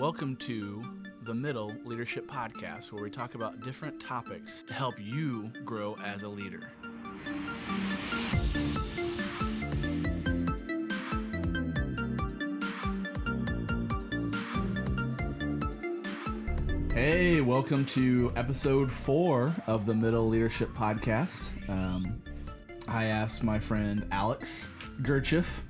Welcome to the Middle Leadership Podcast, where we talk about different topics to help you grow as a leader. Hey, welcome to episode four of the Middle Leadership Podcast. Um, I asked my friend Alex Gerchif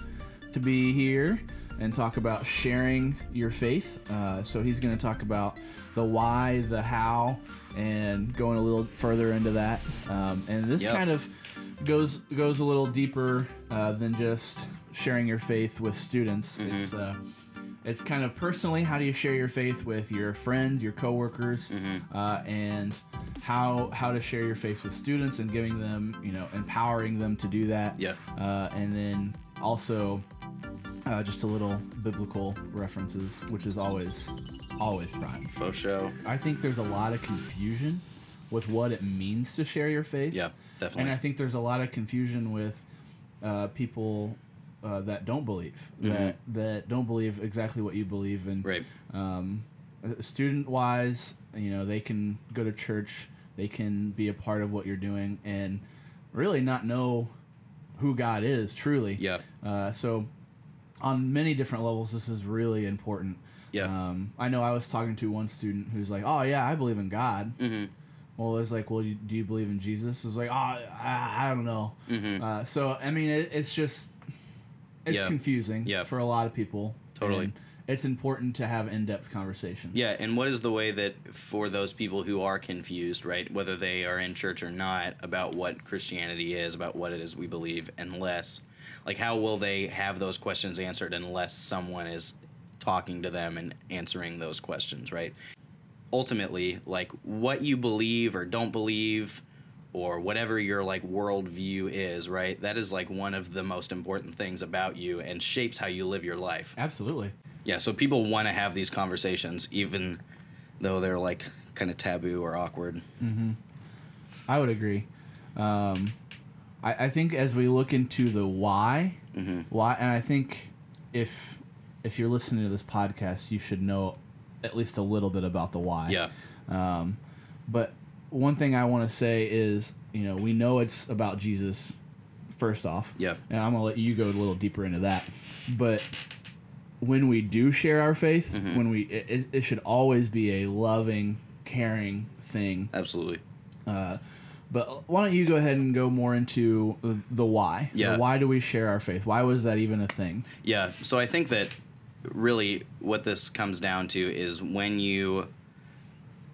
to be here and talk about sharing your faith. Uh, so he's going to talk about the why, the how, and going a little further into that. Um, and this Yep. kind of goes goes a little deeper uh, than just sharing your faith with students. It's uh, it's kind of personally how do you share your faith with your friends, your coworkers, uh, and how how to share your faith with students and giving them you know empowering them to do that. Yeah. Uh, and then also uh, just a little biblical references, which is always always prime. Faux show. I think there's a lot of confusion with what it means to share your faith. Yeah, definitely. And I think there's a lot of confusion with uh, people uh, that don't believe that that don't believe exactly what you believe and Right. um, student wise, you know, they can go to church, they can be a part of what you're doing, and really not know who God is truly. Yeah. Uh, so, on many different levels, this is really important. Yeah. Um, I know I was talking to one student who's like, "Oh yeah, I believe in God." Mm-hmm. Well, it's like, "Well, you, do you believe in Jesus?" It's like, "Oh, I, I don't know." Mm-hmm. Uh, so, I mean, it, it's just it's Yeah. confusing Yeah. for a lot of people. Totally. it's important to have in-depth conversations. Yeah, and what is the way that for those people who are confused, right, whether they are in church or not, about what Christianity is, about what it is we believe, unless, like, how will they have those questions answered unless someone is talking to them and answering those questions, right? Ultimately, like, what you believe or don't believe, or whatever your like worldview is, right? That is like one of the most important things about you and shapes how you live your life. Absolutely. Yeah, so people want to have these conversations, even though they're like kind of taboo or awkward. Mm-hmm. I would agree. Um, I, I think as we look into the why, Mm-hmm. why, and I think if if you're listening to this podcast, you should know at least a little bit about the why. Yeah, Um, but one thing I want to say is, you know, we know it's about Jesus. First off, Yeah. and I'm gonna let you go a little deeper into that. But when we do share our faith, Mm-hmm. when we, it, it should always be a loving, caring thing. absolutely. But why don't you go ahead and go more into the why? Yeah. The why do we share our faith? Why was that even a thing? Yeah, so I think that really what this comes down to is when you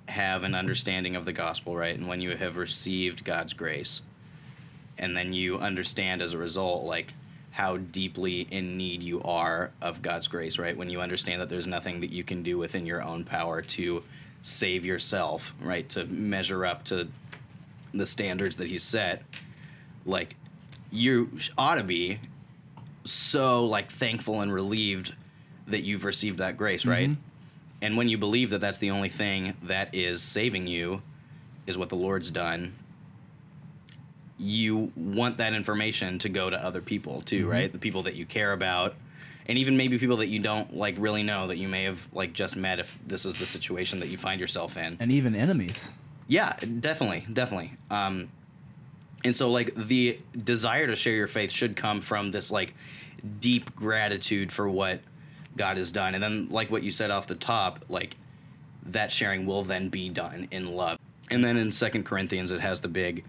have an understanding of the gospel, right? And when you have received God's grace, and then you understand as a result, like, how deeply in need you are of God's grace, right? When you understand that there's nothing that you can do within your own power to save yourself, right? To measure up to the standards that He's set, like, you ought to be so like thankful and relieved that you've received that grace, mm-hmm. right? And when you believe that that's the only thing that is saving you is what the Lord's done, you want that information to go to other people too, mm-hmm. right? The people that you care about and even maybe people that you don't like really know that you may have like just met if this is the situation that you find yourself in. And even enemies. Yeah, definitely, definitely. Um, and so like the desire to share your faith should come from this like deep gratitude for what God has done, and then like what you said off the top, like that sharing will then be done in love. And then in Second Corinthians, it has the big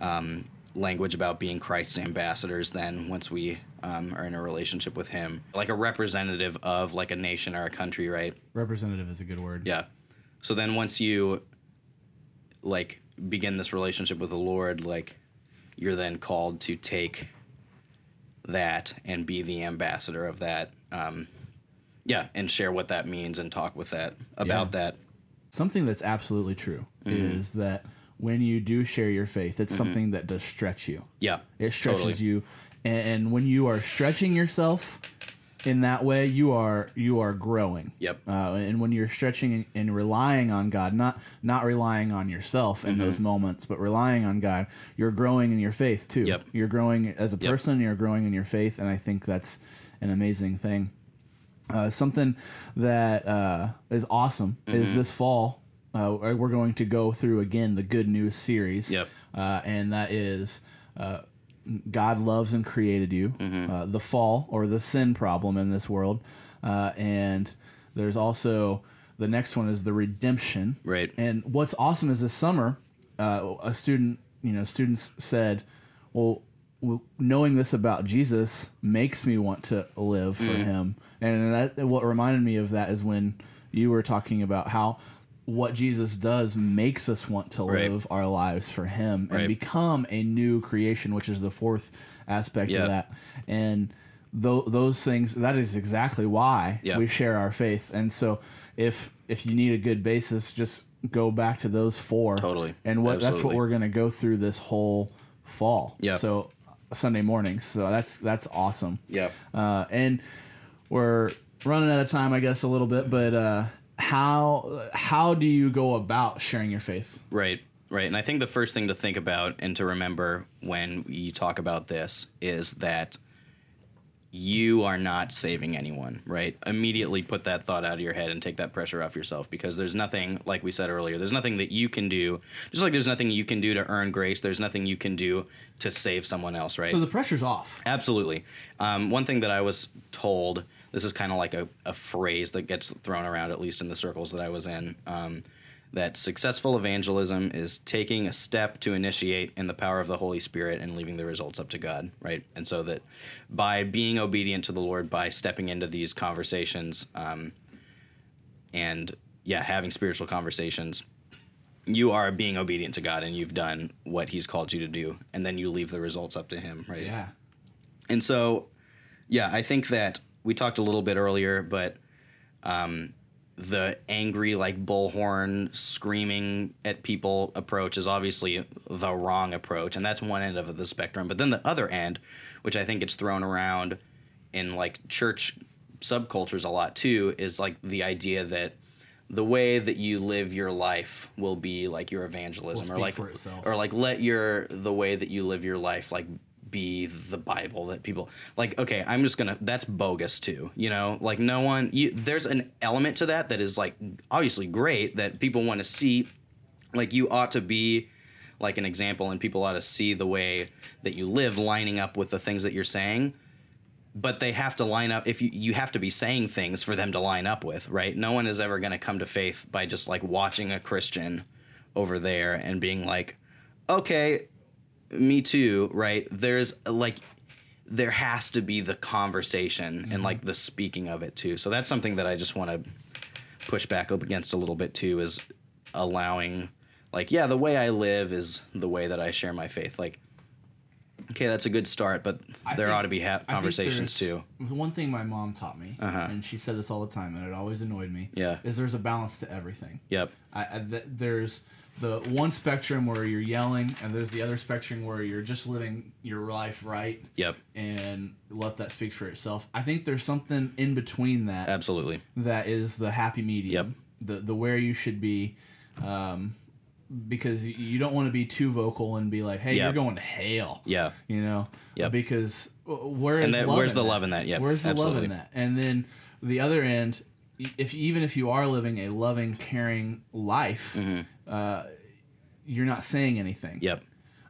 um, language about being Christ's ambassadors. Then once we um, are in a relationship with Him, like a representative of like a nation or a country, right? Representative is a good word. Yeah. So then once you like begin this relationship with the Lord, like you're then called to take that and be the ambassador of that. Um, yeah, and share what that means and talk with that about Yeah. that. Something that's absolutely true is that when you do share your faith, it's something that does stretch you. Yeah. It stretches totally. you, and when you are stretching yourself in that way, you are you are growing. Yep. Uh, and when you're stretching and, relying on God, not not relying on yourself in Mm-hmm. those moments, but relying on God, you're growing in your faith too. Yep. You're growing as a Yep. person. You're growing in your faith, and I think that's an amazing thing. Uh, something that uh, is awesome is this fall uh, we're going to go through again the Good News series. Yep. Uh, and that is uh, God loves and created you, uh, the fall or the sin problem in this world. Uh, and there's also the next one is the redemption. Right. And what's awesome is this summer, uh, a student, you know, students said, well, well, knowing this about Jesus makes me want to live for him. And that what reminded me of that is when you were talking about how what Jesus does makes us want to Right. live our lives for him and Right. become a new creation, which is the fourth aspect Yeah. of that. And tho- those things that is exactly why Yeah. we share our faith. And so if if you need a good basis, just go back to those four. Totally. And what that's what we're going to go through this whole fall. Yeah. So Sunday mornings. So that's that's awesome. Yep. Uh, and we're running out of time, I guess, a little bit. But uh, how how do you go about sharing your faith? Right, right. And I think the first thing to think about and to remember when you talk about this is that you are not saving anyone, right? Immediately put that thought out of your head and take that pressure off yourself because there's nothing, like we said earlier, there's nothing that you can do. Just like there's nothing you can do to earn grace, there's nothing you can do to save someone else, right? So the pressure's off. Absolutely. Um, one thing that I was told, this is kind of like a, a phrase that gets thrown around, at least in the circles that I was in, um, that successful evangelism is taking a step to initiate in the power of the Holy Spirit and leaving the results up to God, right? And so that by being obedient to the Lord, by stepping into these conversations, um, and yeah, having spiritual conversations, you are being obedient to God and you've done what He's called you to do, and then you leave the results up to Him, right? Yeah. And so, yeah, I think that we talked a little bit earlier, but um, the angry, like bullhorn screaming at people approach is obviously the wrong approach. And that's one end of the spectrum. But then the other end, which I think gets thrown around in like church subcultures a lot too, is like the idea that the way that you live your life will be like your evangelism or like or like let your the way that you live your life like be the bible that people like okay i'm just gonna that's bogus too you know? Like no one you, there's an element to that that is like obviously great that people want to see like you ought to be like an example and people ought to see the way that you live lining up with the things that you're saying. But they have to line up if you you have to be saying things for them to line up with right? No one is ever going to come to faith by just like watching a christian over there and being like okay me too right there's like there has to be the conversation and like the speaking of it too so that's something that i just want to push back up against a little bit too is allowing like yeah the way i live is the way that i share my faith like okay that's a good start but I there think- ought to be ha- conversations too One thing my mom taught me, and she said this all the time, and it always annoyed me. Uh-huh. Yeah. is there's a balance to everything. yep I, I th- there's the one spectrum where you're yelling, and there's the other spectrum where you're just living your life right yep and let that speak for itself. I think there's something in between that absolutely that is the happy medium, Yep. the the where you should be, um, because you don't want to be too vocal and be like, "Hey, Yep. you're going to hell," yeah you know, Yep. because where is And that- love where's the that? love in that? Yeah, where's the love in that? And then the other end, if even if you are living a loving, caring life, uh, you're not saying anything. Mm-hmm. yep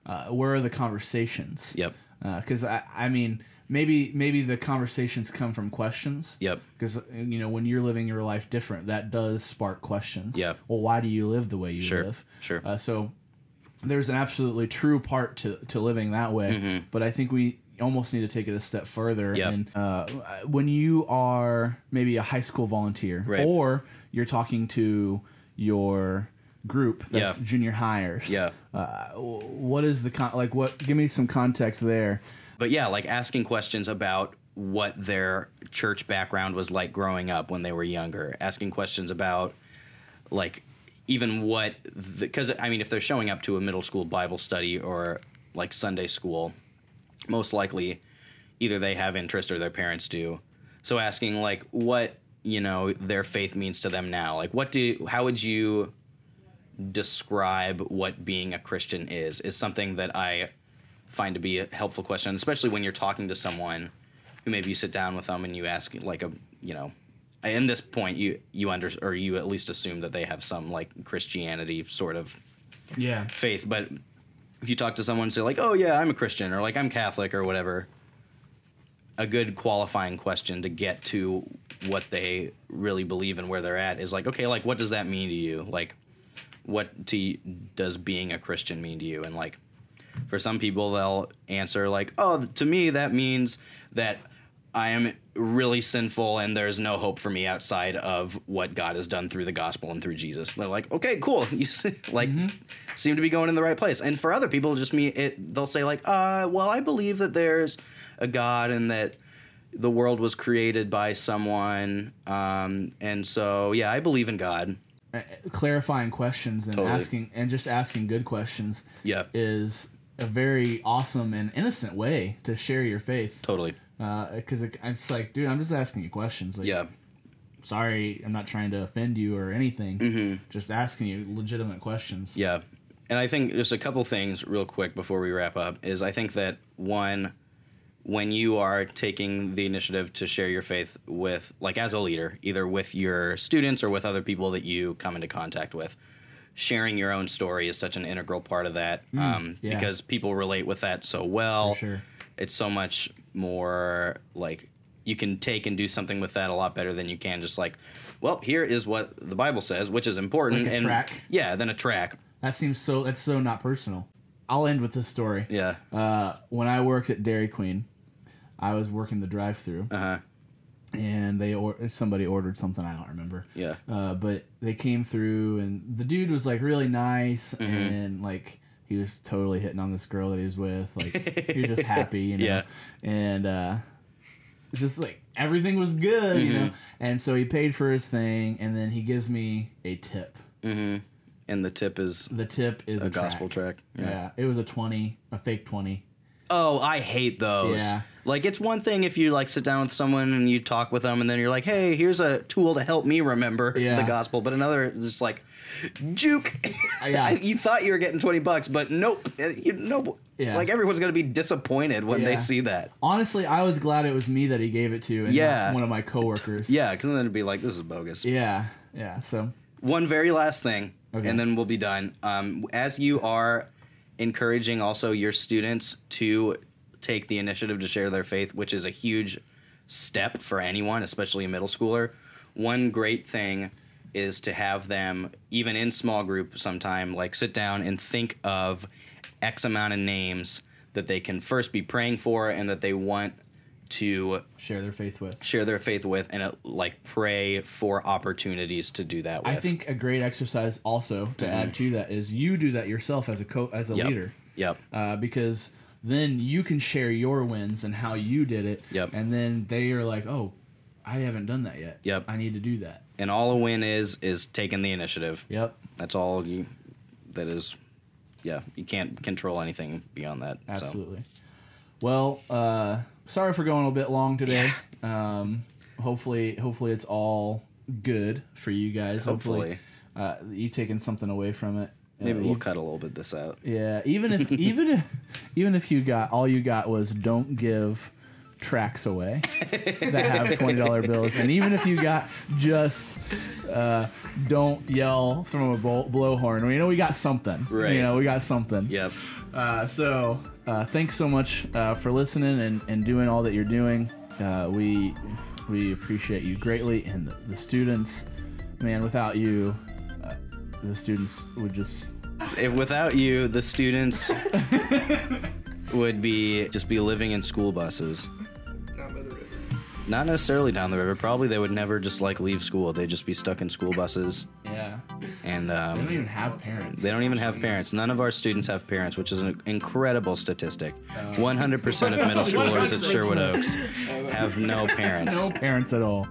Uh, where are the conversations? yep Because I, I mean, maybe maybe the conversations come from questions. yep Because you know when you're living your life different, that does spark questions. Yeah. Well, why do you live the way you Sure, live? sure. Uh, so there's an absolutely true part to to living that way. Mm-hmm. But I think we almost need to take it a step further. Yep. And uh, when you are maybe a high school volunteer, Right. or you're talking to your group that's Yeah. junior hires. Yeah. Uh, what is the con- like? What? Give me some context there. but yeah, like asking questions about what their church background was like growing up when they were younger, asking questions about like even what because I mean if they're showing up to a middle school Bible study or like Sunday school, most likely either they have interest or their parents do. So asking like what you know their faith means to them now, like what do how would you describe what being a Christian is is something that I find to be a helpful question, especially when you're talking to someone who maybe you sit down with them and you ask like a you know in this point you you under or you at least assume that they have some like Christianity sort of Yeah. faith. But if you talk to someone and say like, "Oh yeah, I'm a Christian," or like I'm Catholic or whatever, a good qualifying question to get to what they really believe and where they're at is like, okay, like what does that mean to you? Like, what to does being a Christian mean to you? And like, for some people, they'll answer like, "Oh, to me that means that." I am really sinful and there's no hope for me outside of what God has done through the gospel and through Jesus. They're like, okay, cool. You see, like seem to be going in the right place. And for other people, just me, it they'll say like, uh, well, I believe that there's a God and that the world was created by someone. Um, and so yeah, I believe in God. Uh, clarifying questions and Totally. asking and just asking good questions Yeah, is a very awesome and innocent way to share your faith. totally. Because I'm just like, dude, I'm just asking you questions. Like, Yeah, sorry, I'm not trying to offend you or anything. Mm-hmm. Just asking you legitimate questions. Yeah. And I think just a couple things real quick before we wrap up is I think that one when you are taking the initiative to share your faith with like as a leader, either with your students or with other people that you come into contact with, sharing your own story is such an integral part of that um, yeah. because people relate with that so well. Sure. It's so much more like you can take and do something with that a lot better than you can just like, well, here is what the Bible says, which is important. Like and tract? yeah, then a tract. That seems so. That's so not personal. I'll end with this story. Yeah. Uh, when I worked at Dairy Queen, I was working the drive-through, Uh huh. And they or somebody ordered something I don't remember. Yeah. Uh, but they came through, and the dude was like really nice, Mm-hmm. and like he was totally hitting on this girl that he was with. Like he was just happy, you know. Yeah. And uh, just like everything was good, you Mm-hmm. know. And so he paid for his thing, and then he gives me a tip. Mm-hmm. And the tip is The tip is a, a gospel tract. tract. Yeah. it was a twenty, a fake twenty. Oh, I hate those. Yeah. Like it's one thing if you like sit down with someone and you talk with them and then you're like, "Hey, here's a tool to help me remember Yeah. the gospel." But another is just like juke. yeah. you thought you were getting 20 bucks, but nope. Uh, You nope. Yeah. Like everyone's going to be disappointed when Yeah. they see that. Honestly, I was glad it was me that he gave it to, and Yeah. not one of my coworkers. Yeah, cuz then it'd be like this is bogus. yeah, yeah. So one very last thing, Okay. and then we'll be done. Um, as you are encouraging also your students to take the initiative to share their faith, which is a huge step for anyone, especially a middle schooler. One great thing is to have them, even in small group, sometime like sit down and think of X amount of names that they can first be praying for and that they want to share their faith with. share their faith with and uh, like pray for opportunities to do that with. I think a great exercise also to add to that is you do that yourself as a co as a Mm-hmm. Yep. leader, Yep. uh, because then you can share your wins and how you did it. Yep. And then they are like, oh, I haven't done that yet. Yep. I need to do that. And all a win is is taking the initiative. Yep. That's all you. That is, yeah. You can't control anything beyond that. So. Absolutely. Well, uh, sorry for going a bit long today. Um, hopefully, hopefully it's all good for you guys. Hopefully, uh, you taking something away from it. Maybe Uh, we'll cut a little bit this out. Yeah, even if even if even if you got all you got was don't give tracts away that have twenty dollar bills, and even if you got just uh, don't yell from a blow, blowhorn, you know we got something. Right. You know we got something. Yep. Uh, so uh, thanks so much uh, for listening and, and doing all that you're doing. Uh, we we appreciate you greatly, and the, the students, man. Without you, uh, the students would just If without you, the students would be just be living in school buses. Down by the river. Not necessarily down the river. Probably they would never just like leave school. They'd just be stuck in school buses, and They don't um, even have parents. they don't even have parents. None of our students have parents, which is an incredible statistic. 100% of middle schoolers at Sherwood Oaks have no parents. no parents at all.